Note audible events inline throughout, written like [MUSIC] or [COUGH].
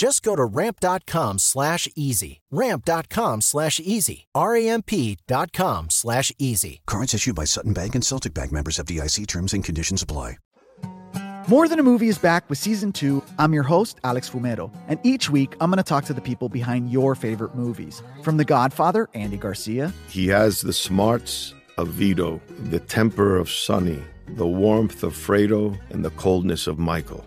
Just go to ramp.com slash easy. Ramp.com slash easy. dot com slash easy. Cards issued by Sutton Bank and Celtic Bank members FDIC terms and conditions apply. More Than a Movie is back with season two. I'm your host, Alex Fumero, and each week I'm going to talk to the people behind your favorite movies. From The Godfather, Andy Garcia. He has the smarts of Vito, the temper of Sonny, the warmth of Fredo, and the coldness of Michael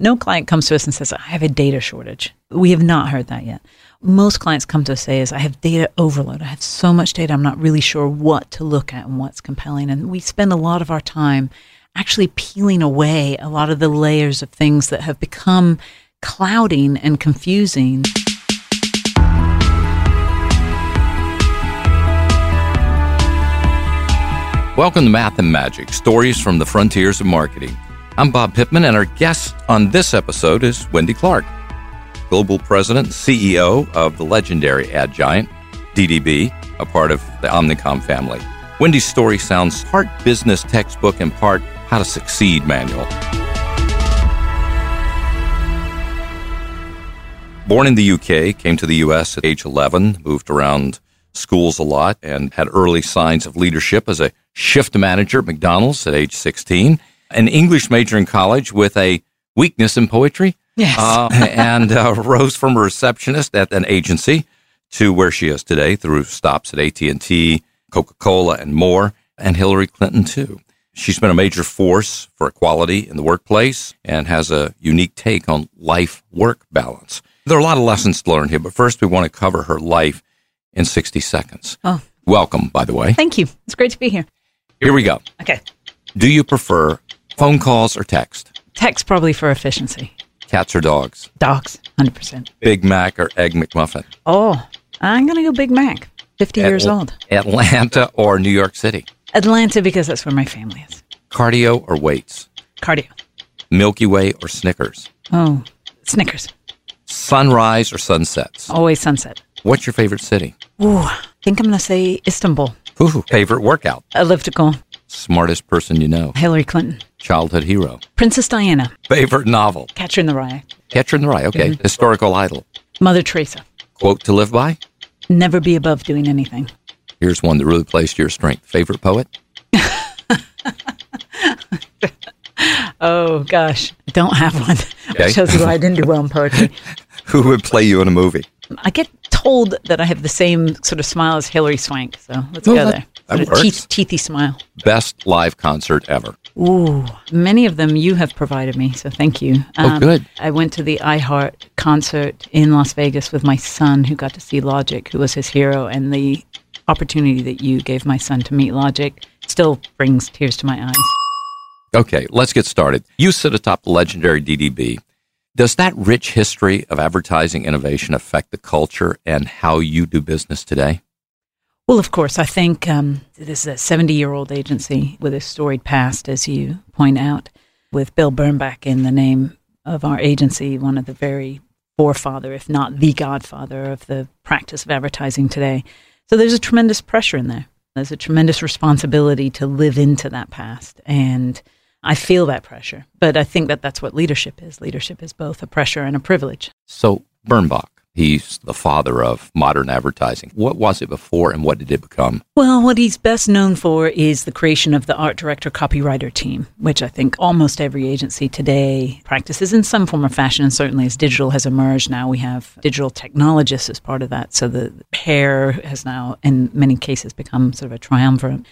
No client comes to us and says, I have a data shortage. We have not heard that yet most clients come to us say is I have data overload. I have so much data. I'm not really sure what to look at and what's compelling. And we spend a lot of our time actually peeling away a lot of the layers of things that have become clouding and confusing. Welcome to Math and Magic Stories from the Frontiers of Marketing. I'm Bob Pittman, and our guest on this episode is Wendy Clark global president and CEO of the legendary ad giant, DDB, a part of the Omnicom family. Wendy's story sounds part business textbook and part how to succeed manual. Born in the UK, came to the US at age 11, moved around schools a lot, and had early signs of leadership as a shift manager at McDonald's at age 16. An English major in college with a weakness in poetry Yes. Uh, [LAUGHS] and uh, rose from a receptionist at an agency to where she is today through stops at AT&T, Coca-Cola, and more, and Hillary Clinton too. She's been a major force for equality in the workplace and has a unique take on life work balance. There are a lot of lessons to learn here, but first we want to cover her life in 60 seconds. Oh. Welcome, by the way. Thank you. It's great to be here. Here we go. Okay. Do you prefer phone calls or text? Text probably for efficiency. Cats or dogs? Dogs, 100%. Big Mac or Egg McMuffin? Oh, I'm going to go Big Mac. 50 At- years old. Atlanta or New York City? Atlanta because that's where my family is. Cardio or weights? Cardio. Milky Way or Snickers? Oh, Snickers. Sunrise or sunsets? Always sunset. What's your favorite city? Ooh, I think I'm going to say Istanbul. Ooh, favorite workout? Elliptical. Smartest person you know? Hillary Clinton. Childhood hero? Princess Diana. Favorite novel? Catcher in the Rye. Catcher in the Rye, okay. Mhm. Historical idol? Mother Teresa. Quote to live by? Never be above doing anything. Here's one that really plays to your strength. Favorite poet? [LAUGHS] Oh, gosh. I don't have one. Okay. Shows you I didn't do well in poetry. [LAUGHS] Who would play you in a movie? I get told that I have the same sort of smile as Hilary Swank. So let's Oh, go that- there. that Sort of works. teeth, teethy smile. Best live concert ever? Ooh, many of them you have provided me, so thank you. Um, Oh, good. I went to the iHeart concert in Las Vegas with my son, who got to see Logic, who was his hero, and the opportunity that you gave my son to meet Logic still brings tears to my eyes. Okay, let's get started. You sit atop the legendary DDB. Does that rich history of advertising innovation affect the culture and how you do business today? Well, of course, I think um, this is a 70 year old agency with a storied past, as you point out, with Bill Bernbach in the name of our agency, one of the very forefather, if not the godfather of the practice of advertising today. So there's a tremendous pressure in there. There's a tremendous responsibility to live into that past. And I feel that pressure. But I think that that's what leadership is. Leadership is both a pressure and a privilege. So, Bernbach, he's the father of modern advertising. What was it before and what did it become? Well, what he's best known for is the creation of the art director copywriter team, which I think almost every agency today practices in some form or fashion. And certainly as digital has emerged now, we have digital technologists as part of that. So the pair has now, in many cases, become sort of a triumvirate.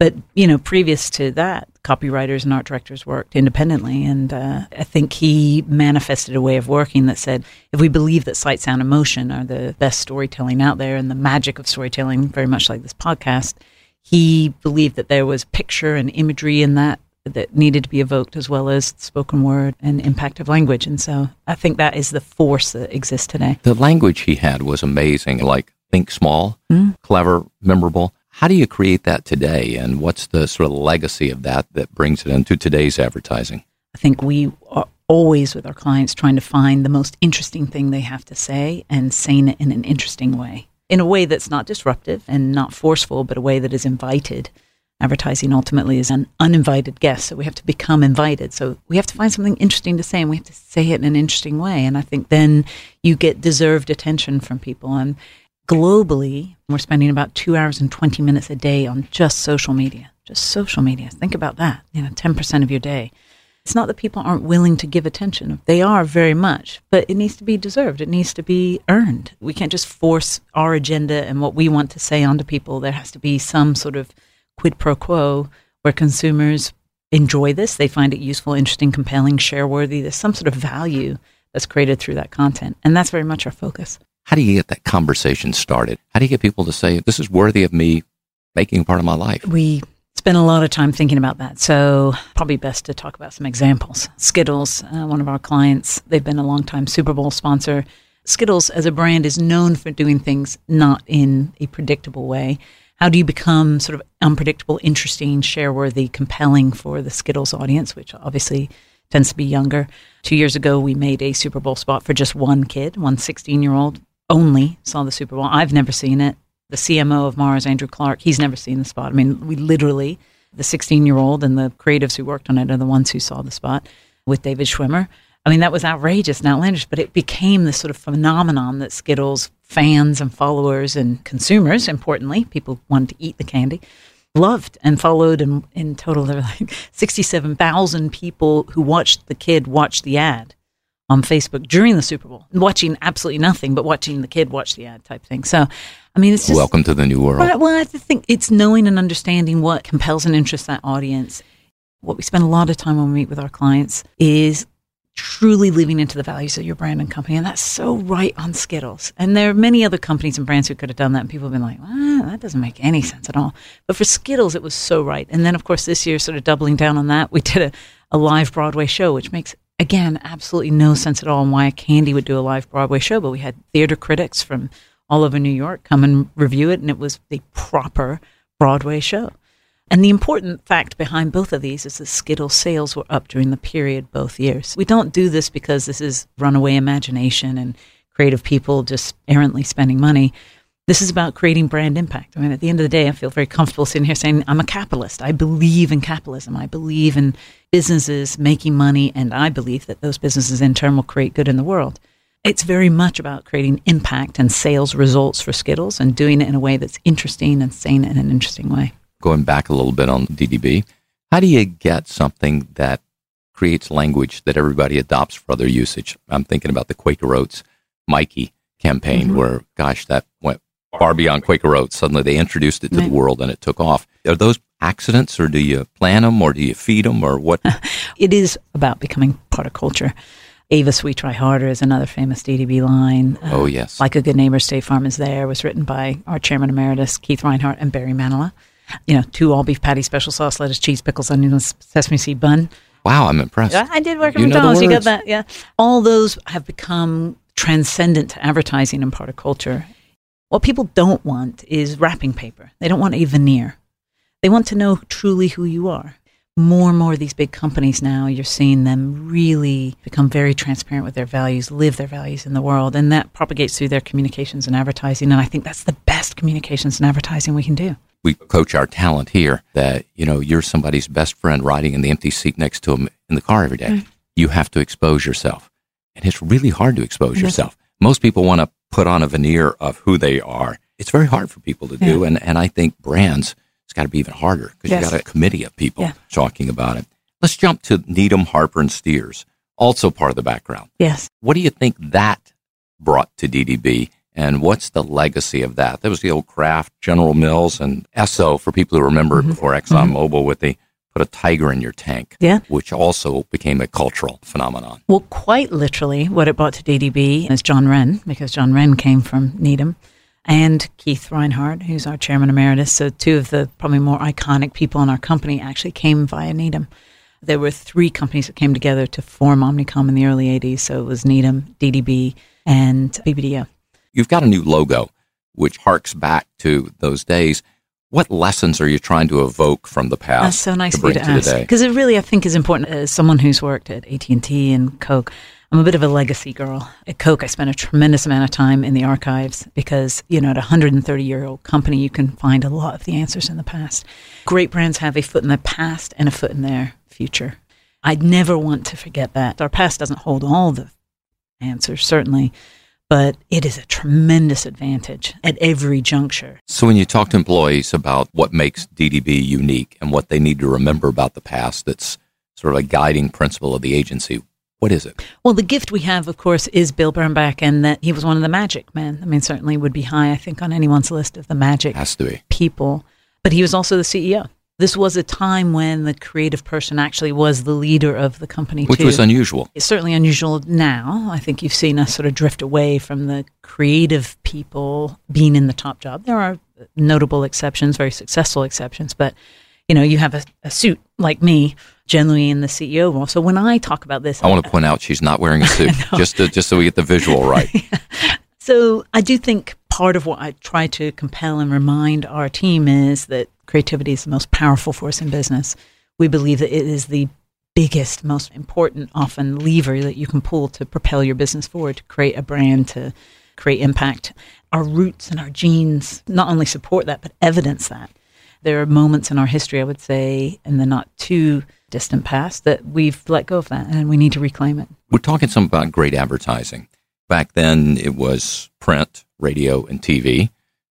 But, you know, previous to that, copywriters and art directors worked independently. And uh, I think he manifested a way of working that said if we believe that sight, sound, and motion are the best storytelling out there and the magic of storytelling, very much like this podcast, he believed that there was picture and imagery in that that needed to be evoked as well as spoken word and impact of language. And so I think that is the force that exists today. The language he had was amazing, like think small, Mm. clever, memorable. How do you create that today? And what's the sort of legacy of that that brings it into today's advertising? I think we are always with our clients trying to find the most interesting thing they have to say and saying it in an interesting way, in a way that's not disruptive and not forceful, but a way that is invited. Advertising ultimately is an uninvited guest, so we have to become invited. So we have to find something interesting to say, and we have to say it in an interesting way. And I think then you get deserved attention from people. And globally, we're spending about two hours and 20 minutes a day on just social media. Just social media. Think about that. You know, 10% of your day. It's not that people aren't willing to give attention. They are very much, but it needs to be deserved. It needs to be earned. We can't just force our agenda and what we want to say onto people. There has to be some sort of quid pro quo where consumers enjoy this, they find it useful, interesting, compelling, share worthy. There's some sort of value that's created through that content. And that's very much our focus. How do you get that conversation started? How do you get people to say, this is worthy of me making part of my life? We spend a lot of time thinking about that. So, probably best to talk about some examples. Skittles, uh, one of our clients, they've been a long time Super Bowl sponsor. Skittles as a brand is known for doing things not in a predictable way. How do you become sort of unpredictable, interesting, share worthy, compelling for the Skittles audience, which obviously tends to be younger? Two years ago, we made a Super Bowl spot for just one kid, one 16 year old only saw the Super Bowl. I've never seen it. The CMO of Mars, Andrew Clarke, he's never seen the spot. I mean, we literally, the 16 year old and the creatives who worked on it are the ones who saw the spot with David Schwimmer. I mean, that was outrageous and outlandish, but it became this sort of phenomenon that Skittles fans and followers and consumers, importantly, people wanted to eat the candy, loved and followed. And in total, there were like [LAUGHS] 67,000 people who watched the kid watch the ad on Facebook during the Super Bowl, watching absolutely nothing, but watching the kid watch the ad type thing. So, I mean, it's just. Welcome to the new world. Right, well, I think it's knowing and understanding what compels and interests that audience. What we spend a lot of time when we meet with our clients is truly living into the values of your brand and company. And that's so right on Skittles. And there are many other companies and brands who could have done that. And people have been like, well, that doesn't make any sense at all. But for Skittles, it was so right. And then, of course, this year, sort of doubling down on that, we did a, a live Broadway show, which makes, again, absolutely no sense at all on why candy would do a live Broadway show. But we had theater critics from all over New York come and review it. And it was the proper Broadway show. And the important fact behind both of these is that Skittle sales were up during the period both years. We don't do this because this is runaway imagination and creative people just errantly spending money. This is about creating brand impact. I mean, at the end of the day, I feel very comfortable sitting here saying, I'm a capitalist. I believe in capitalism. I believe in businesses making money, and I believe that those businesses in turn will create good in the world. It's very much about creating impact and sales results for Skittles and doing it in a way that's interesting and saying it in an interesting way. Going back a little bit on DDB, how do you get something that creates language that everybody adopts for other usage? I'm thinking about the Quaker Oats Mikey campaign, mm-hmm. where, gosh, that went far beyond Quaker Oats. Suddenly they introduced it to right. the world and it took off. Are those accidents or do you plan them or do you feed them or what? [LAUGHS] it is about becoming part of culture. Avis, we try harder is another famous DDB line. Uh, oh, yes. Like a good neighbor, State Farm is there was written by our chairman emeritus, Keith Reinhart, and Barry Manilow. You know, two all beef patty, special sauce, lettuce, cheese, pickles, onions, sesame seed bun. Wow, I'm impressed. Yeah, I did work at McDonald's. You got that? Yeah. All those have become transcendent to advertising and part of culture. What people don't want is wrapping paper. They don't want a veneer. They want to know truly who you are more and more of these big companies now, you're seeing them really become very transparent with their values, live their values in the world, and that propagates through their communications and advertising. And I think that's the best communications and advertising we can do. We coach our talent here that, you know, you're somebody's best friend riding in the empty seat next to them in the car every day. Mm. You have to expose yourself. And it's really hard to expose mm-hmm. yourself. Most people want to put on a veneer of who they are. It's very hard for people to do. Yeah. And, and I think brands – it's got to be even harder because yes. you got a committee of people yeah. talking about it. Let's jump to Needham, Harper, and Steers, also part of the background. Yes. What do you think that brought to DDB? And what's the legacy of that? That was the old Kraft, General Mills, and Esso for people who remember mm-hmm. before ExxonMobil mm-hmm. with the put a tiger in your tank, yeah. which also became a cultural phenomenon. Well, quite literally, what it brought to DDB is John Wren, because John Wren came from Needham and Keith Reinhart, who's our chairman emeritus. So, two of the probably more iconic people in our company actually came via Needham. There were three companies that came together to form Omnicom in the early 80s. So, it was Needham, DDB, and BBDO. You've got a new logo, which harks back to those days. What lessons are you trying to evoke from the past? That's so nice to of you to, to ask because it really, I think, is important. As someone who's worked at AT and T and Coke, I'm a bit of a legacy girl. At Coke, I spent a tremendous amount of time in the archives because, you know, at a 130 year old company, you can find a lot of the answers in the past. Great brands have a foot in the past and a foot in their future. I'd never want to forget that. Our past doesn't hold all the answers, certainly, but it is a tremendous advantage at every juncture. So, when you talk to employees about what makes DDB unique and what they need to remember about the past, that's sort of a guiding principle of the agency, what is it? Well, the gift we have, of course, is Bill Bernbach, and that he was one of the magic men. I mean, certainly would be high, I think, on anyone's list of the magic Has to be. people. But he was also the CEO. This was a time when the creative person actually was the leader of the company, which too. was unusual. It's certainly unusual now. I think you've seen us sort of drift away from the creative people being in the top job. There are notable exceptions, very successful exceptions, but you know, you have a, a suit like me generally in the CEO role. So when I talk about this, I want to point out she's not wearing a [LAUGHS] suit, just to, just so we get the visual right. [LAUGHS] yeah. So I do think part of what I try to compel and remind our team is that creativity is the most powerful force in business. We believe that it is the biggest, most important, often lever that you can pull to propel your business forward, to create a brand, to create impact. Our roots and our genes not only support that, but evidence that. There are moments in our history, I would say, in the not too distant past that we've let go of that and we need to reclaim it. We're talking some about great advertising. Back then, it was print, radio, and TV,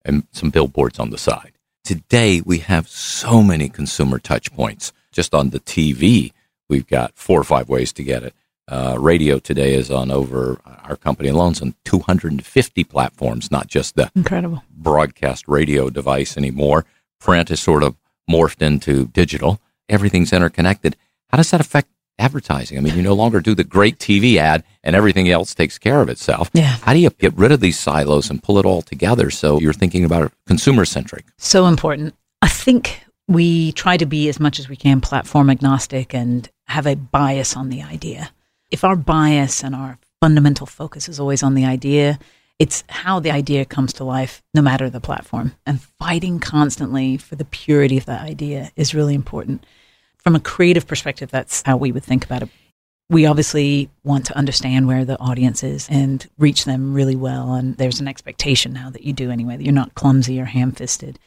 and some billboards on the side. Today, we have so many consumer touch points. Just on the TV, we've got four or five ways to get it. Uh, radio today is on over our company alone's on 250 platforms, not just the incredible broadcast radio device anymore. Print is sort of morphed into digital everything's interconnected. How does that affect advertising? I mean, you no longer do the great TV ad and everything else takes care of itself. Yeah. How do you get rid of these silos and pull it all together so you're thinking about consumer centric? So important. I think we try to be as much as we can platform agnostic and have a bias on the idea. If our bias and our fundamental focus is always on the idea, it's how the idea comes to life, no matter the platform. And fighting constantly for the purity of that idea is really important. From a creative perspective, that's how we would think about it. we obviously want to understand where the audience is and reach them really well. And there's an expectation now that you do anyway, that you're not clumsy or ham fisted.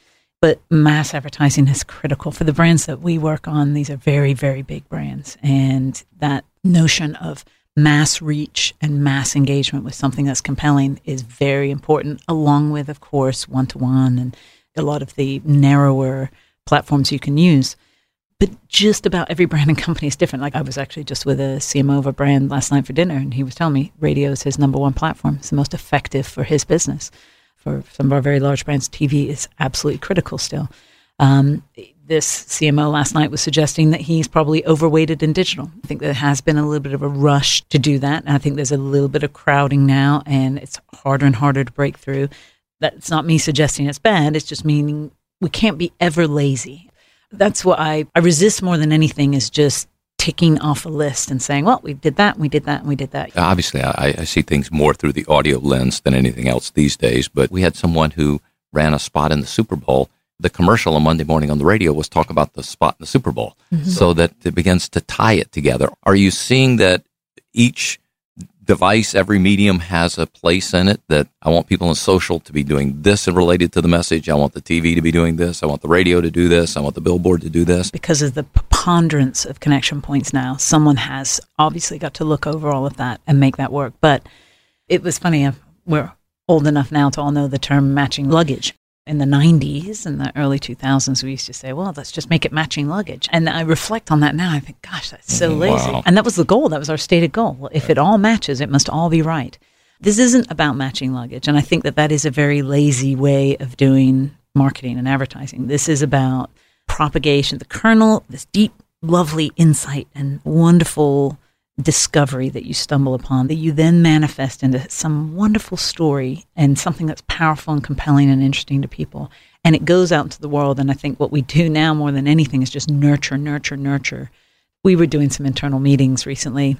But mass advertising is critical for the brands that we work on. These are very, very big brands. And that notion of mass reach and mass engagement with something that's compelling is very important, along with, of course, one to one and a lot of the narrower platforms you can use but just about every brand and company is different. Like I was actually just with a CMO of a brand last night for dinner, and he was telling me radio is his number one platform. It's the most effective for his business. For some of our very large brands, TV is absolutely critical still. Um, this CMO last night was suggesting that he's probably overweighted in digital. I think there has been a little bit of a rush to do that. And I think there's a little bit of crowding now, and it's harder and harder to break through. That's not me suggesting it's bad. It's just meaning we can't be ever lazy that's what I, I resist more than anything is just ticking off a list and saying, well, we did that, and we did that, and we did that. Obviously, I, I see things more through the audio lens than anything else these days, but we had someone who ran a spot in the Super Bowl. The commercial on Monday morning on the radio was talk about the spot in the Super Bowl mm-hmm. so that it begins to tie it together. Are you seeing that each device, every medium has a place in it that I want people in social to be doing this and related to the message. I want the TV to be doing this. I want the radio to do this. I want the billboard to do this. Because of the preponderance of connection points now, someone has obviously got to look over all of that and make that work. But it was funny. Uh, we're old enough now to all know the term matching luggage in the 90s and the early 2000s, we used to say, well, let's just make it matching luggage. And I reflect on that now. I think, gosh, that's so mm, lazy. Wow. And that was the goal. That was our stated goal. If it all matches, it must all be right. This isn't about matching luggage. And I think that that is a very lazy way of doing marketing and advertising. This is about propagation, the kernel, this deep, lovely insight and wonderful discovery that you stumble upon that you then manifest into some wonderful story and something that's powerful and compelling and interesting to people. And it goes out into the world. And I think what we do now more than anything is just nurture, nurture, nurture. We were doing some internal meetings recently.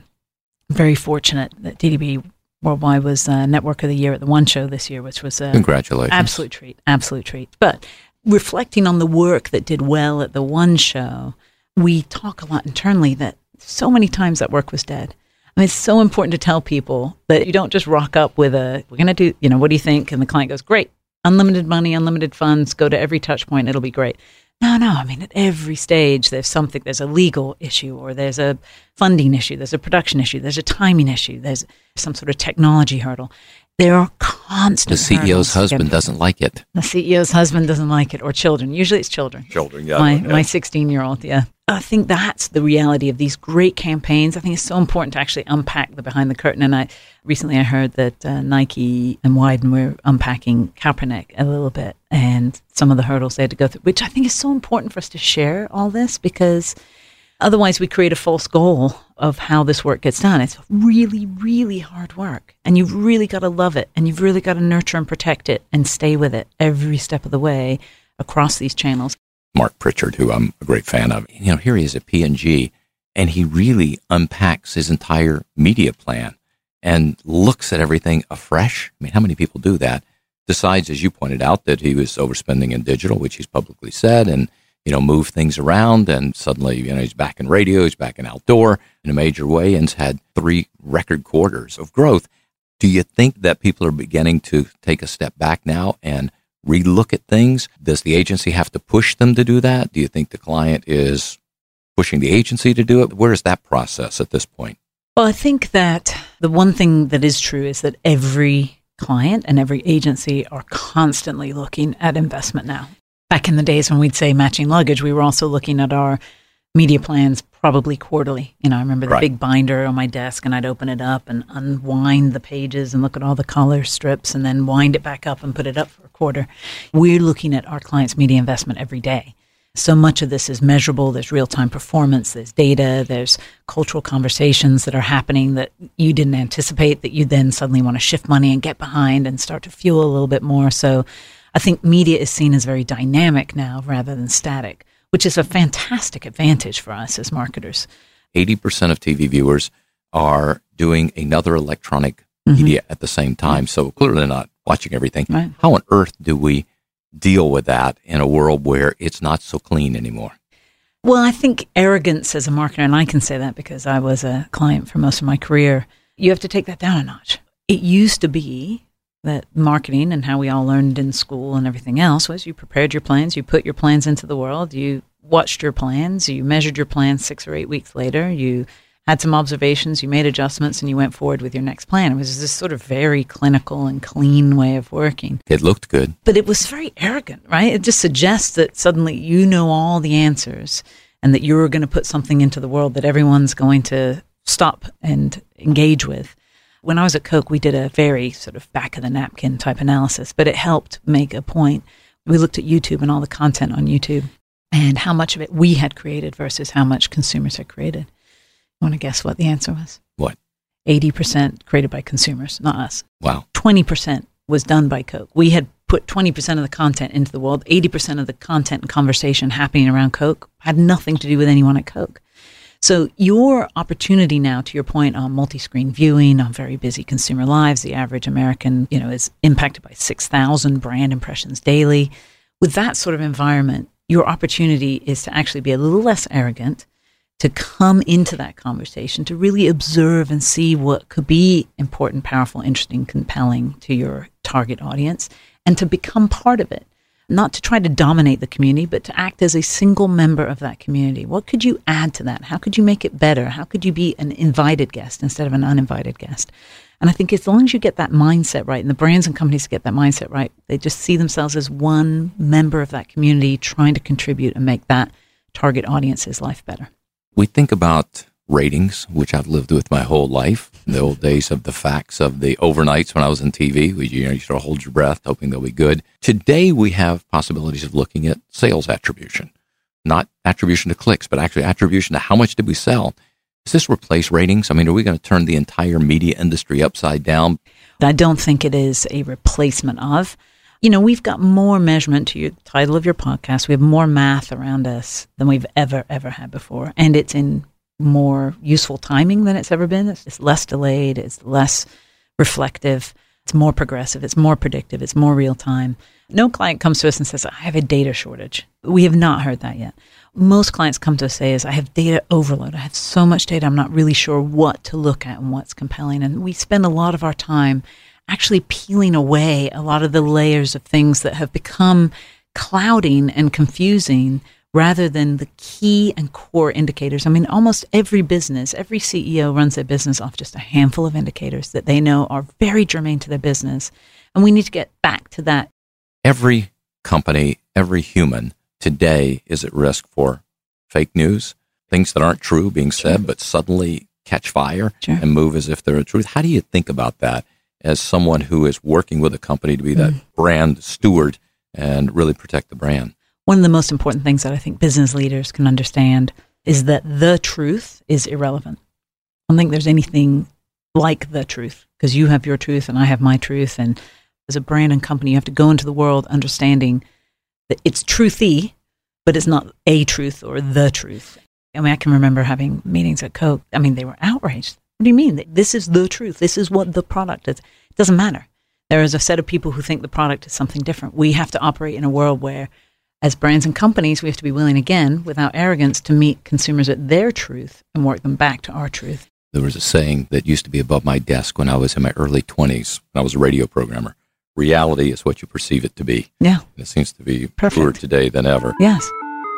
Very fortunate that DDB Worldwide was uh, Network of the Year at the One Show this year, which was a congratulations, absolute treat, absolute treat. But reflecting on the work that did well at the One Show, we talk a lot internally that so many times that work was dead. I mean, it's so important to tell people that you don't just rock up with a, we're going to do, you know, what do you think? And the client goes, great, unlimited money, unlimited funds, go to every touch point, it'll be great. No, no. I mean, at every stage, there's something, there's a legal issue, or there's a funding issue, there's a production issue, there's a timing issue, there's some sort of technology hurdle. There are constant. The CEO's husband doesn't like it. The CEO's husband doesn't like it, or children. Usually it's children. Children, yeah. My, yeah. my 16 year old, yeah. I think that's the reality of these great campaigns. I think it's so important to actually unpack the behind the curtain. And I recently I heard that uh, Nike and Wieden were unpacking Kaepernick a little bit and some of the hurdles they had to go through, which I think is so important for us to share all this because otherwise we create a false goal of how this work gets done. It's really, really hard work, and you've really got to love it, and you've really got to nurture and protect it and stay with it every step of the way across these channels. Marc Pritchard, who I'm a great fan of. You know, here he is at P&G, and he really unpacks his entire media plan and looks at everything afresh. I mean, how many people do that? Decides, as you pointed out, that he was overspending in digital, which he's publicly said, and you know, move things around, and suddenly, you know, he's back in radio, he's back in outdoor in a major way, and's had three record quarters of growth. Do you think that people are beginning to take a step back now and relook at things? Does the agency have to push them to do that? Do you think the client is pushing the agency to do it? Where is that process at this point? Well, I think that the one thing that is true is that every client and every agency are constantly looking at investment now. Back in the days when we'd say matching luggage, we were also looking at our media plans probably quarterly. You know, I remember the right. big binder on my desk and I'd open it up and unwind the pages and look at all the color strips and then wind it back up and put it up for a quarter. We're looking at our clients' media investment every day. So much of this is measurable. There's real time performance, there's data, there's cultural conversations that are happening that you didn't anticipate that you then suddenly want to shift money and get behind and start to fuel a little bit more. So I think media is seen as very dynamic now rather than static which is a fantastic advantage for us as marketers. 80% of TV viewers are doing another electronic mm-hmm. media at the same time. So clearly not watching everything. Right. How on earth do we deal with that in a world where it's not so clean anymore? Well, I think arrogance as a marketer, and I can say that because I was a client for most of my career, you have to take that down a notch. It used to be that marketing and how we all learned in school and everything else was you prepared your plans, you put your plans into the world, you watched your plans, you measured your plans six or eight weeks later, you had some observations, you made adjustments, and you went forward with your next plan. It was this sort of very clinical and clean way of working. It looked good. But it was very arrogant, right? It just suggests that suddenly you know all the answers and that you're going to put something into the world that everyone's going to stop and engage with. When I was at Coke, we did a very sort of back of the napkin type analysis, but it helped make a point. We looked at YouTube and all the content on YouTube and how much of it we had created versus how much consumers had created. Want to guess what the answer was? What? 80% created by consumers, not us. Wow. 20% was done by Coke. We had put 20% of the content into the world. 80% of the content and conversation happening around Coke had nothing to do with anyone at Coke. So your opportunity now, to your point on multi-screen viewing, on very busy consumer lives, the average American, you know, is impacted by 6,000 brand impressions daily. With that sort of environment, your opportunity is to actually be a little less arrogant, to come into that conversation, to really observe and see what could be important, powerful, interesting, compelling to your target audience, and to become part of it. Not to try to dominate the community, but to act as a single member of that community. What could you add to that? How could you make it better? How could you be an invited guest instead of an uninvited guest? And I think as long as you get that mindset right, and the brands and companies get that mindset right, they just see themselves as one member of that community trying to contribute and make that target audience's life better. We think about ratings, which I've lived with my whole life. In the old days of the facts of the overnights when I was in TV, you know, you sort of hold your breath, hoping they'll be good. Today, we have possibilities of looking at sales attribution, not attribution to clicks, but actually attribution to how much did we sell. Does this replace ratings? I mean, are we going to turn the entire media industry upside down? I don't think it is a replacement of. You know, we've got more measurement to your title of your podcast. We have more math around us than we've ever, ever had before. And it's in more useful timing than it's ever been. It's, less delayed, it's less reflective, it's more progressive, it's more predictive, it's more real time. No client comes to us and says, I have a data shortage. We have not heard that yet most clients come to us say is I have data overload. I have so much data. I'm not really sure what to look at and what's compelling. And we spend a lot of our time actually peeling away a lot of the layers of things that have become clouding and confusing rather than the key and core indicators. I mean, almost every business, every CEO runs their business off just a handful of indicators that they know are very germane to their business. And we need to get back to that. Every company, every human today is at risk for fake news, things that aren't true being said, but suddenly catch fire sure. and move as if they're a truth. How do you think about that as someone who is working with a company to be that mm. brand steward and really protect the brand? One of the most important things that I think business leaders can understand is that the truth is irrelevant. I don't think there's anything like the truth because you have your truth and I have my truth. And as a brand and company, you have to go into the world understanding that – it's truthy, but it's not a truth or the truth. I mean, I can remember having meetings at Coke. I mean, they were outraged. What do you mean? This is the truth. This is what the product is. It doesn't matter. There is a set of people who think the product is something different. We have to operate in a world where, as brands and companies, we have to be willing, again, without arrogance, to meet consumers at their truth and work them back to our truth. There was a saying that used to be above my desk when I was in my early 20s, when I was a radio programmer reality is what you perceive it to be. Yeah. And it seems to be Perfect. truer today than ever. Yes.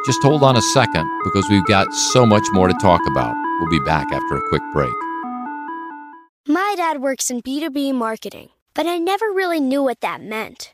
Just hold on a second because we've got so much more to talk about. We'll be back after a quick break. My dad works in B2B marketing, but I never really knew what that meant.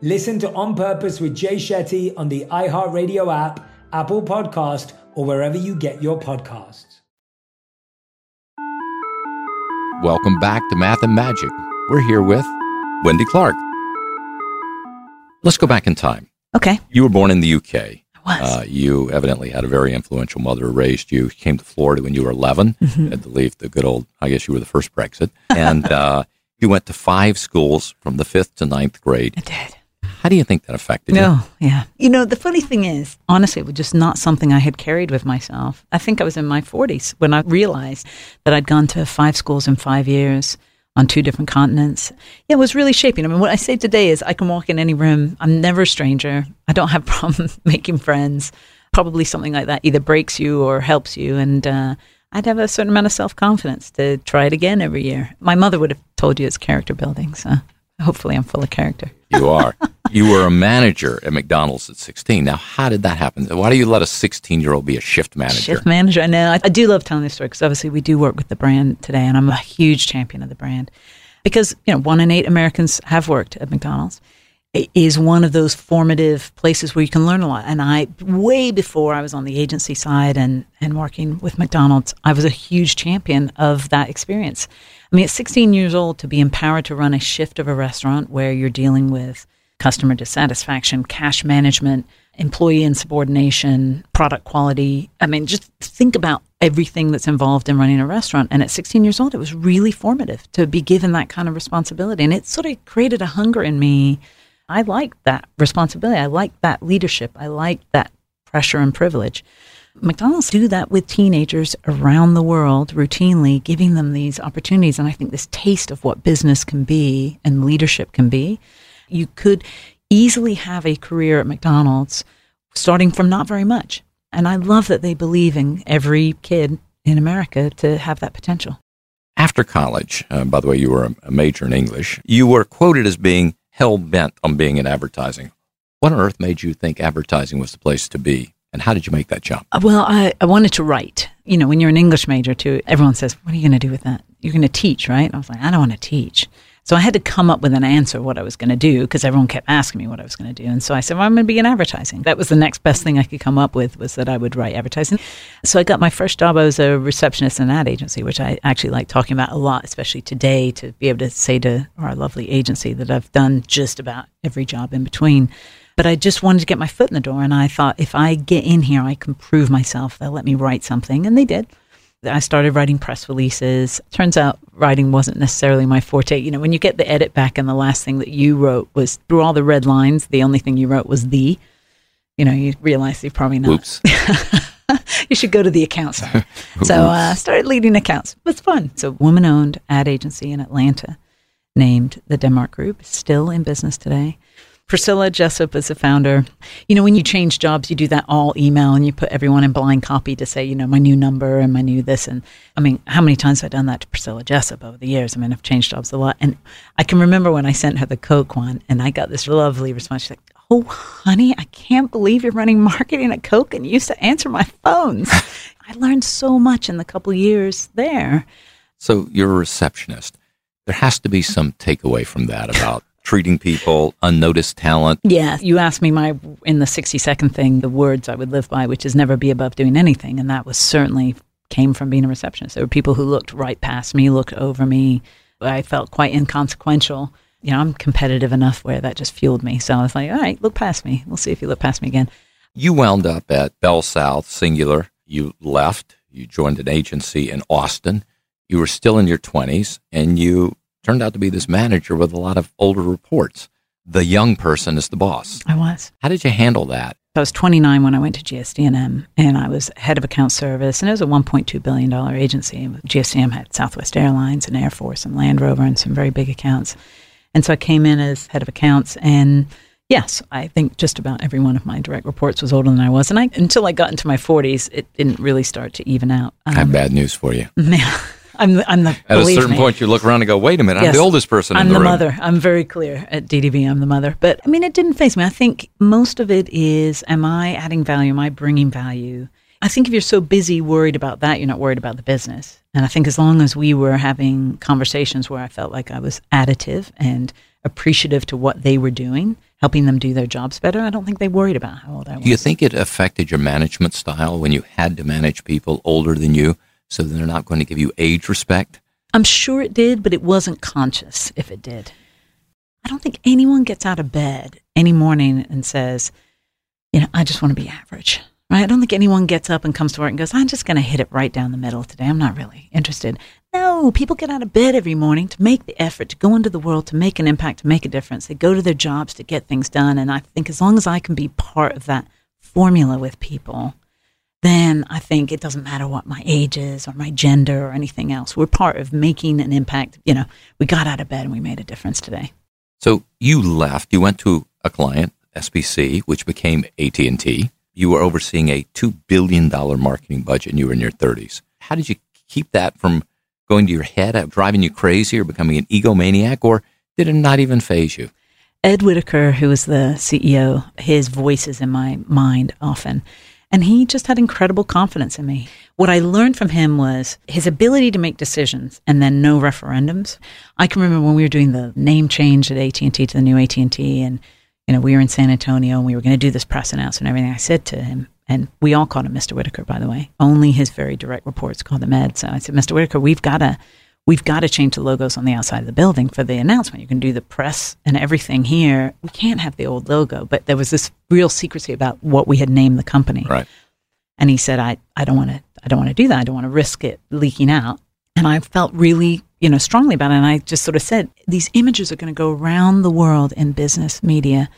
Listen to On Purpose with Jay Shetty on the iHeartRadio app, Apple Podcast, or wherever you get your podcasts. Welcome back to Math and Magic. We're here with Wendy Clark. Let's go back in time. Okay. You were born in the UK. I was. Uh, you evidently had a very influential mother who raised you. You came to Florida when you were 11. Mm-hmm. Had to leave the good old, I guess you were the first Brexit. And [LAUGHS] uh, you went to five schools from the fifth to ninth grade. I did. How do you think that affected you? No, yeah. You know, the funny thing is, honestly, it was just not something I had carried with myself. I think I was in my 40s when I realized that I'd gone to five schools in five years on two different continents. Yeah, it was really shaping. I mean, what I say today is I can walk in any room. I'm never a stranger. I don't have [LAUGHS] problem making friends. Probably something like that either breaks you or helps you. And, uh, I'd have a certain amount of self confidence to try it again every year. My mother would have told you it's character building, so hopefully I'm full of character. You are. [LAUGHS] you were a manager at McDonald's at 16. Now, how did that happen? Why do you let a 16 year old be a shift manager? Shift manager. I know. I, do love telling this story because obviously we do work with the brand today, and I'm a huge champion of the brand because you know one in eight Americans have worked at McDonald's is one of those formative places where you can learn a lot. And I, way before I was on the agency side and, and working with McDonald's, I was a huge champion of that experience. I mean, at 16 years old, to be empowered to run a shift of a restaurant where you're dealing with customer dissatisfaction, cash management, employee insubordination, product quality. I mean, just think about everything that's involved in running a restaurant. And at 16 years old, it was really formative to be given that kind of responsibility. And it sort of created a hunger in me I like that responsibility. I like that leadership. I like that pressure and privilege. McDonald's do that with teenagers around the world routinely, giving them these opportunities. And I think this taste of what business can be and leadership can be. You could easily have a career at McDonald's starting from not very much. And I love that they believe in every kid in America to have that potential. After college, uh, by the way, you were a major in English, you were quoted as being hell bent on being in advertising. What on earth made you think advertising was the place to be? And how did you make that jump? Uh, well, I, I wanted to write. You know, when you're an English major, too, everyone says, What are you going to do with that? You're going to teach, right? I was like, I don't want to teach. So I had to come up with an answer what I was going to do because everyone kept asking me what I was going to do. And so I said, well, I'm going to be in advertising. That was the next best thing I could come up with was that I would write advertising. So I got my first job. I was a receptionist in an ad agency, which I actually like talking about a lot, especially today to be able to say to our lovely agency that I've done just about every job in between. But I just wanted to get my foot in the door. And I thought if I get in here, I can prove myself. They'll let me write something. And they did. I started writing press releases. Turns out writing wasn't necessarily my forte. You know, when you get the edit back and the last thing that you wrote was through all the red lines, the only thing you wrote was the, you know, you realize you've probably not. Oops. [LAUGHS] you should go to the accounts. [LAUGHS] so I uh, started leading accounts. It was fun. It's a woman owned ad agency in Atlanta named the Denmark Group, still in business today. Priscilla Jessup is the founder. You know, when you change jobs, you do that all email and you put everyone in blind copy to say, you know, my new number and my new this. And I mean, how many times have I done that to Priscilla Jessup over the years? I mean, I've changed jobs a lot. And I can remember when I sent her the Coke one and I got this lovely response. She's like, Oh, honey, I can't believe you're running marketing at Coke and you used to answer my phones. [LAUGHS] I learned so much in the couple years there. So you're a receptionist. There has to be some takeaway from that about treating people, unnoticed talent. Yeah. You asked me my, in the 60 second thing, the words I would live by, which is never be above doing anything. And that was certainly came from being a receptionist. There were people who looked right past me, looked over me. I felt quite inconsequential. You know, I'm competitive enough where that just fueled me. So I was like, all right, look past me. We'll see if you look past me again. You wound up at Bell South Cingular. You left. You joined an agency in Austin. You were still in your 20s and you turned out to be this manager with a lot of older reports. The young person is the boss. I was. How did you handle that? I was 29 when I went to GSD&M, I was head of account service, and it was a 1.2 billion dollar agency. GSD&M had Southwest Airlines and Air Force and Land Rover and some very big accounts. And so I came in as head of accounts, and yes, I think just about every one of my direct reports was older than I was. And I until I got into my 40s, it didn't really start to even out. Um, I have bad news for you. [LAUGHS] Yeah. I'm the, I'm the at a certain me. point you look around and go, wait a minute, yes, I'm the oldest person I'm in the, the room. mother. I'm very clear at DDB. I'm the mother. But I mean, it didn't face me. I think most of it is, am I adding value? Am I bringing value? I think if you're so busy worried about that, you're not worried about the business. And I think as long as we were having conversations where I felt like I was additive and appreciative to what they were doing, helping them do their jobs better, I don't think they worried about how old I was. Do you think it affected your management style when you had to manage people older than you so they're not going to give you age respect? I'm sure it did, but it wasn't conscious if it did. I don't think anyone gets out of bed any morning and says, you know, I just want to be average. Right? I don't think anyone gets up and comes to work and goes, I'm just going to hit it right down the middle today. I'm not really interested. No, people get out of bed every morning to make the effort to go into the world, to make an impact, to make a difference. They go to their jobs to get things done. And I think as long as I can be part of that formula with people, then I think it doesn't matter what my age is or my gender or anything else. We're part of making an impact. You know, we got out of bed and we made a difference today. So you left. You went to a client, SBC, which became AT and T. You were overseeing a two billion dollar marketing budget, and you were in your thirties. How did you keep that from going to your head, driving you crazy, or becoming an egomaniac, or did it not even faze you? Ed Whitacre, who was the CEO, his voice is in my mind often. And he just had incredible confidence in me. What I learned from him was his ability to make decisions and then no referendums. I can remember when we were doing the name change at AT&T to the new AT&T and you know, we were in San Antonio and we were going to do this press announcement and everything. I said to him, and we all called him Mr. Whitacre, by the way. Only his very direct reports called him Ed. So I said, Mr. Whitacre, we've got to we've got to change the logos on the outside of the building for the announcement. You can do the press and everything here. We can't have the old logo, but there was this real secrecy about what we had named the company. Right. And he said, I, I don't want to, I don't want to do that. I don't want to risk it leaking out. And I felt really, you know, strongly about it. And I just sort of said, these images are going to go around the world in business media.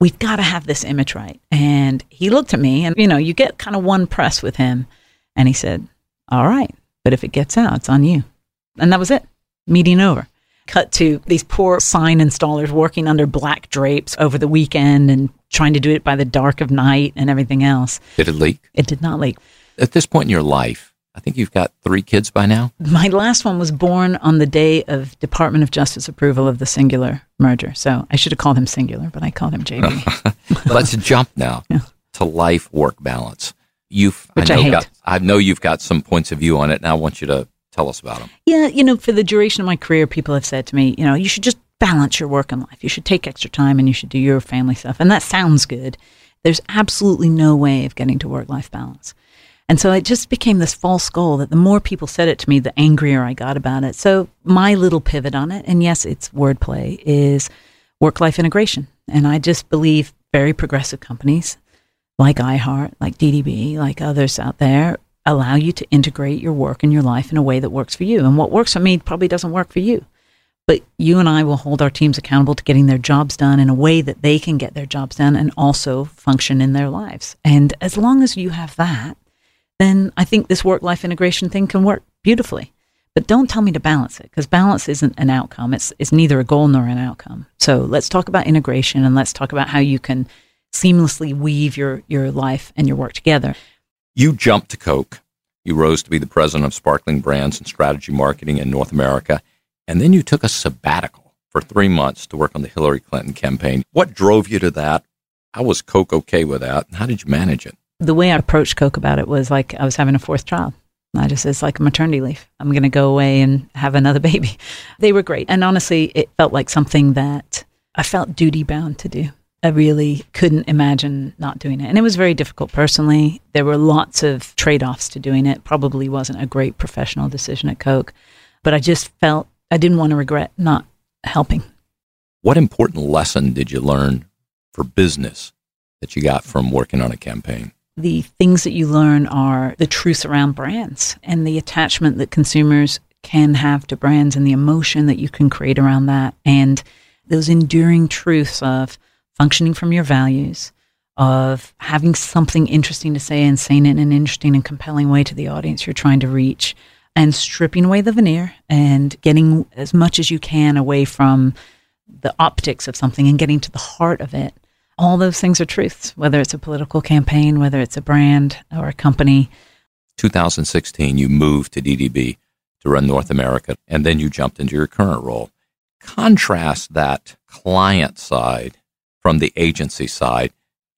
We've got to have this image right. And he looked at me and, you know, you get kind of one press with him. And he said, all right, but if it gets out, it's on you. And that was it. Meeting over. Cut to these poor sign installers working under black drapes over the weekend and trying to do it by the dark of night and everything else. Did it leak? It did not leak. At this point in your life, I think you've got three kids by now. My last one was born on the day of Department of Justice approval of the Cingular merger. So I should have called him Cingular, but I called him JB. [LAUGHS] Let's jump now yeah. to life work balance. You've Which I know I hate. got I know you've got some points of view on it, and I want you to Tell us about them. Yeah, you know, for the duration of my career, people have said to me, you know, you should just balance your work and life. You should take extra time and you should do your family stuff. And that sounds good. There's absolutely no way of getting to work life balance. And so it just became this false goal that the more people said it to me, the angrier I got about it. So my little pivot on it, and yes, it's wordplay, is work life integration. And I just believe very progressive companies like iHeart, like DDB, like others out there allow you to integrate your work and your life in a way that works for you. And what works for me probably doesn't work for you. But you and I will hold our teams accountable to getting their jobs done in a way that they can get their jobs done and also function in their lives. And as long as you have that, then I think this work life integration thing can work beautifully. But don't tell me to balance it because balance isn't an outcome. It's, it's neither a goal nor an outcome. So let's talk about integration and let's talk about how you can seamlessly weave your, your life and your work together. You jumped to Coke. You rose to be the president of sparkling brands and strategy marketing in North America. And then you took a sabbatical for three months to work on the Hillary Clinton campaign. What drove you to that? How was Coke okay with that? How did you manage it? the way I approached Coke about it was like I was having a fourth child. I just, it's like a maternity leave. I'm going to go away and have another [LAUGHS] baby. They were great. And honestly, it felt like something that I felt duty bound to do. I really couldn't imagine not doing it. And it was very difficult personally. There were lots of trade offs to doing it. Probably wasn't a great professional decision at Coke, but I just felt I didn't want to regret not helping. What important lesson did you learn for business that you got from working on a campaign? the things that you learn are the truth around brands and the attachment that consumers can have to brands and the emotion that you can create around that and those enduring truths of functioning from your values of having something interesting to say and saying it in an interesting and compelling way to the audience you're trying to reach and stripping away the veneer and getting as much as you can away from the optics of something and getting to the heart of it all those things are truths, whether it's a political campaign, whether it's a brand or a company. 2016, you moved to DDB to run North America, and then you jumped into your current role. Contrast that client side from the agency side.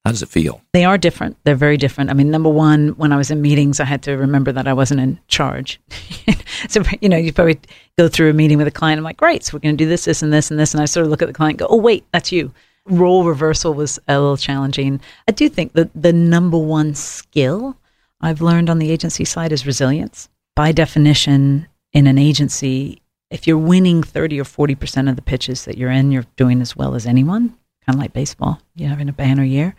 How does it feel? They are different. They're very different. I mean, number one, when I was in meetings, I had to remember that I wasn't in charge. [LAUGHS] so, you know, you probably go through a meeting with a client. I'm like, great, so we're going to do this, this, and this, and this. And I sort of look at the client go, oh, wait, that's you role reversal was a little challenging. I do think that the number one skill I've learned on the agency side is resilience. By definition, in an agency, if you're winning 30 or 40% of the pitches that you're in, you're doing as well as anyone, kind of like baseball. You're having a banner year,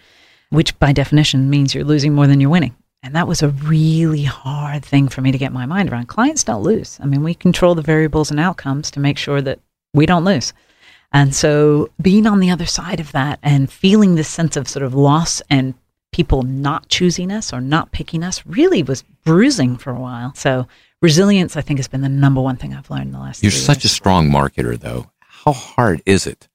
which by definition means you're losing more than you're winning. And that was a really hard thing for me to get my mind around. Clients don't lose. I mean, we control the variables and outcomes to make sure that we don't lose. And so being on the other side of that and feeling this sense of sort of loss and people not choosing us or not picking us really was bruising for a while. So resilience, I think, has been the number one thing I've learned in the last. Year. You're such years. a strong marketer, though. How hard is it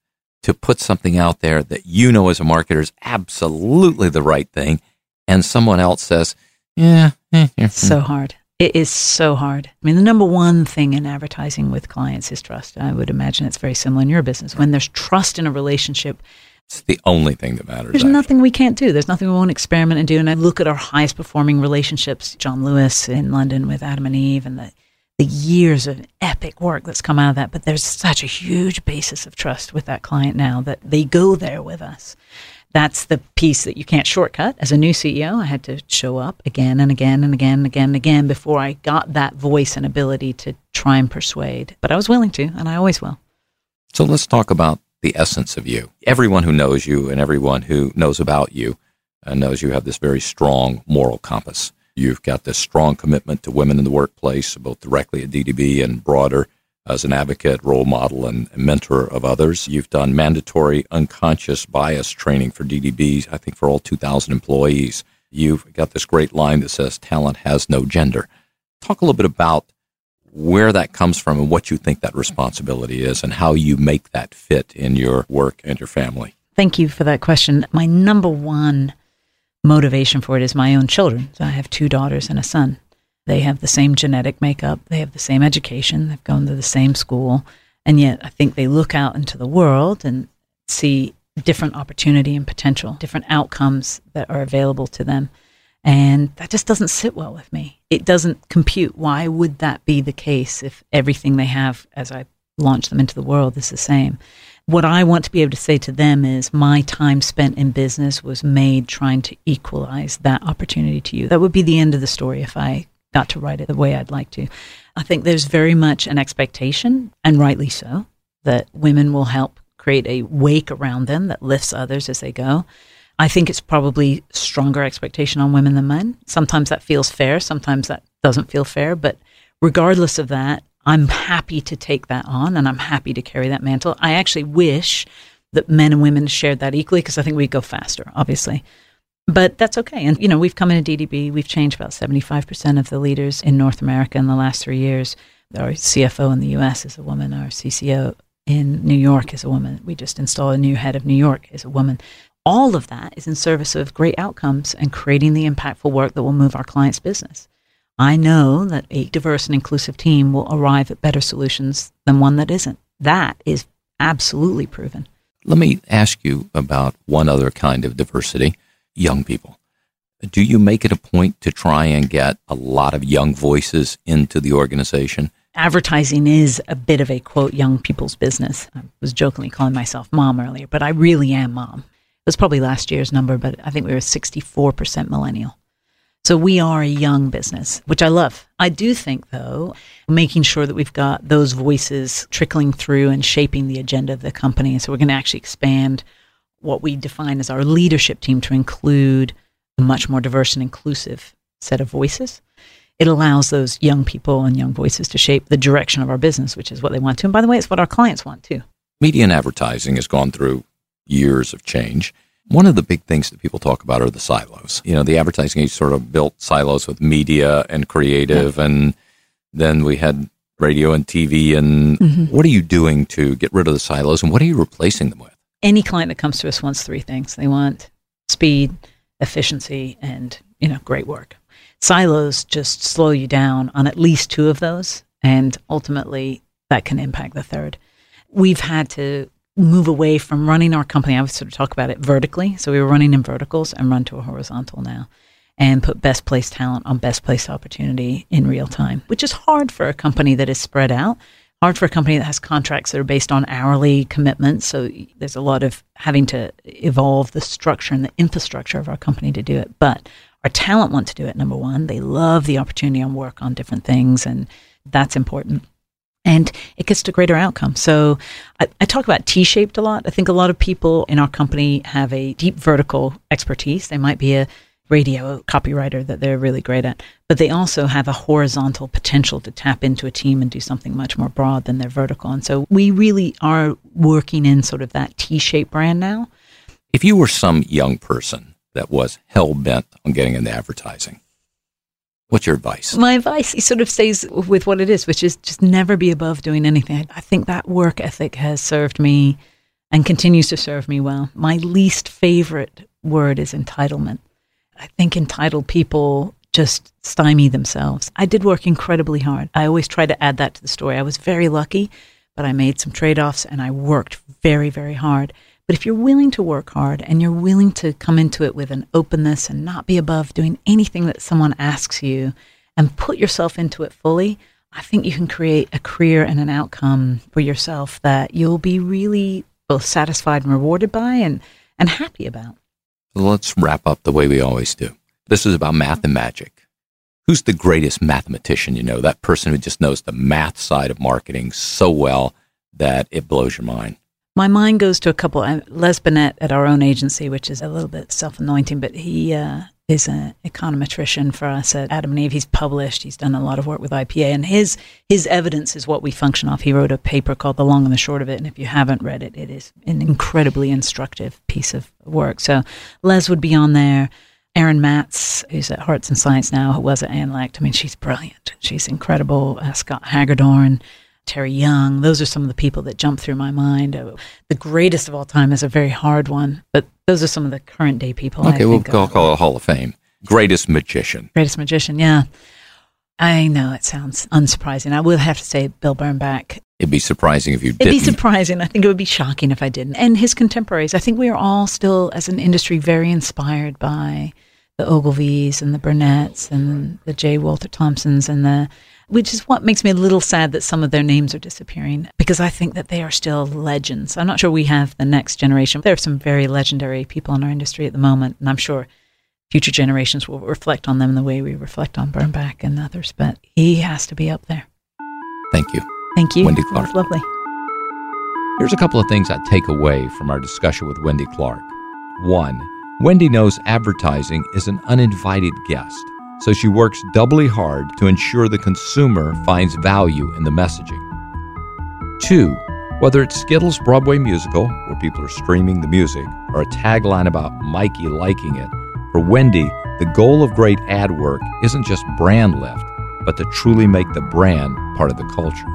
to put something out there that you know as a marketer is absolutely the right thing, and someone else says, "Yeah, eh, yeah, so hard." It is so hard. I mean, the number one thing in advertising with clients is trust. I would imagine it's very similar in your business. When there's trust in a relationship, it's the only thing that matters. There's actually. nothing we can't do. There's nothing we won't experiment and do. And I look at our highest performing relationships, John Lewis in London with Adam and Eve, and the, the years of epic work that's come out of that. But there's such a huge basis of trust with that client now that they go there with us that's the piece that you can't shortcut. As a new CEO, I had to show up again and again and again and again and again before I got that voice and ability to try and persuade. But I was willing to, and I always will. So let's talk about the essence of you. Everyone who knows you and everyone who knows about you uh, knows you have this very strong moral compass. You've got this strong commitment to women in the workplace, both directly at DDB and broader as an advocate, role model, and mentor of others. You've done mandatory unconscious bias training for DDBs, I think for all 2,000 employees. You've got this great line that says talent has no gender. Talk a little bit about where that comes from and what you think that responsibility is and how you make that fit in your work and your family. Thank you for that question. My number one motivation for it is my own children. I have two daughters and a son. They have the same genetic makeup, they have the same education, they've gone to the same school, and yet I think they look out into the world and see different opportunity and potential, different outcomes that are available to them. And that just doesn't sit well with me. It doesn't compute. Why would that be the case if everything they have as I launch them into the world is the same? What I want to be able to say to them is my time spent in business was made trying to equalize that opportunity to you. That would be the end of the story if I got to write it the way I'd like to. I think there's very much an expectation, and rightly so, that women will help create a wake around them that lifts others as they go. I think it's probably stronger expectation on women than men. Sometimes that feels fair, sometimes that doesn't feel fair, but regardless of that, I'm happy to take that on and I'm happy to carry that mantle. I actually wish that men and women shared that equally because I think we'd go faster, obviously. But that's okay. And, you know, we've come into DDB, we've changed about 75% of the leaders in North America in the last three years. Our CFO in the US is a woman, our CCO in New York is a woman. We just installed a new head of New York is a woman. All of that is in service of great outcomes and creating the impactful work that will move our clients' business. I know that a diverse and inclusive team will arrive at better solutions than one that isn't. That is absolutely proven. Let me ask you about one other kind of diversity young people. Do you make it a point to try and get a lot of young voices into the organization? Advertising is a bit of a quote young people's business. I was jokingly calling myself mom earlier, but I really am mom. It was probably last year's number, but I think we were 64% millennial. So we are a young business, which I love. I do think, though, making sure that we've got those voices trickling through and shaping the agenda of the company. So we're going to actually expand what we define as our leadership team to include a much more diverse and inclusive set of voices. It allows those young people and young voices to shape the direction of our business, which is what they want to. And by the way, it's what our clients want too. Media and advertising has gone through years of change. One of the big things that people talk about are the silos. You know, the advertising age sort of built silos with media and creative, yeah. and then we had radio and TV. And mm-hmm. what are you doing to get rid of the silos, and what are you replacing them with? Any client that comes to us wants three things: they want speed, efficiency, and you know, great work. Silos just slow you down on at least two of those, and ultimately that can impact the third. We've had to move away from running our company. I would sort of talk about it vertically. So we were running in verticals and run to a horizontal now and put best place talent on best place opportunity in real time, which is hard for a company that is spread out, hard for a company that has contracts that are based on hourly commitments. So there's a lot of having to evolve the structure and the infrastructure of our company to do it. But our talent want to do it, number one. They love the opportunity and work on different things, and that's important and it gets to greater outcome. So I, I talk about T shaped a lot. I think a lot of people in our company have a deep vertical expertise. They might be a radio copywriter that they're really great at, but they also have a horizontal potential to tap into a team and do something much more broad than their vertical. And so we really are working in sort of that T shaped brand now. If you were some young person that was hell bent on getting into advertising, What's your advice? My advice sort of stays with what it is, which is just never be above doing anything. I think that work ethic has served me and continues to serve me well. My least favorite word is entitlement. I think entitled people just stymie themselves. I did work incredibly hard. I always try to add that to the story. I was very lucky, but I made some trade offs and I worked very, very hard. But if you're willing to work hard and you're willing to come into it with an openness and not be above doing anything that someone asks you and put yourself into it fully, I think you can create a career and an outcome for yourself that you'll be really both satisfied and rewarded by and, and happy about. Let's wrap up the way we always do. This is about math and magic. Who's the greatest mathematician you know? That person who just knows the math side of marketing so well that it blows your mind. My mind goes to a couple. Uh, Les Binet at our own agency, which is a little bit self anointing, but he uh, is an econometrician for us at Adam and Eve. He's published. He's done a lot of work with IPA, and his his evidence is what we function off. He wrote a paper called "The Long and the Short of It," and if you haven't read it, it is an incredibly instructive piece of work. So Les would be on there. Erin Matz, who's at Hearts and Science now, who was at Annalect. I mean, she's brilliant. She's incredible. Uh, Scott Hagedorn. Terry Young. Those are some of the people that jump through my mind. Uh, the greatest of all time is a very hard one, but those are some of the current day people. Okay, we'll call, call it Hall of Fame. Greatest magician. Greatest magician, yeah. I know it sounds unsurprising. I will have to say Bill Bernbach. It'd be surprising if you didn't. It'd be surprising. I think it would be shocking if I didn't. And his contemporaries. I think we are all still, as an industry, very inspired by the Ogilvies and the Burnett's and the J. Walter Thompsons and the which is what makes me a little sad that some of their names are disappearing because I think that they are still legends. I'm not sure we have the next generation. There are some very legendary people in our industry at the moment, and I'm sure future generations will reflect on them the way we reflect on Bernbach and others, but he has to be up there. Thank you. Thank you. Wendy Clark. That's lovely. Here's a couple of things I take away from our discussion with Wendy Clark. One, Wendy knows advertising is an uninvited guest, so she works doubly hard to ensure the consumer finds value in the messaging. Two, whether it's Skittles' Broadway musical, where people are streaming the music, or a tagline about Mikey liking it, for Wendy, the goal of great ad work isn't just brand lift, but to truly make the brand part of the culture.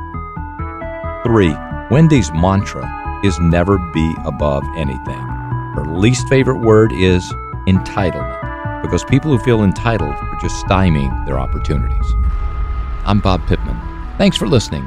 Three, Wendy's mantra is never be above anything. Her least favorite word is entitlement, because people who feel entitled are just stymieing their opportunities. I'm Bob Pittman. Thanks for listening.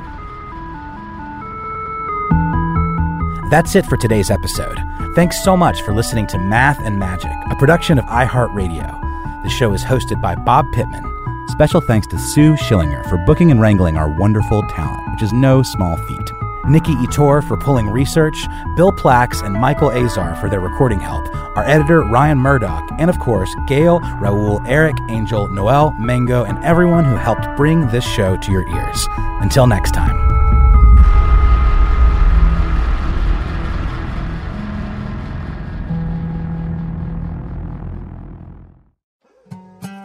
That's it for today's episode. Thanks so much for listening to Math and Magic, a production of iHeartRadio. The show is hosted by Bob Pittman. Special thanks to Sue Schillinger for booking and wrangling our wonderful talent, which is no small feat. Nikki Etor for pulling research, Bill Plax and Michael Azar for their recording help, our editor Ryan Murdoch, and of course, Gail, Raul, Eric, Angel, Noel, Mango, and everyone who helped bring this show to your ears. Until next time.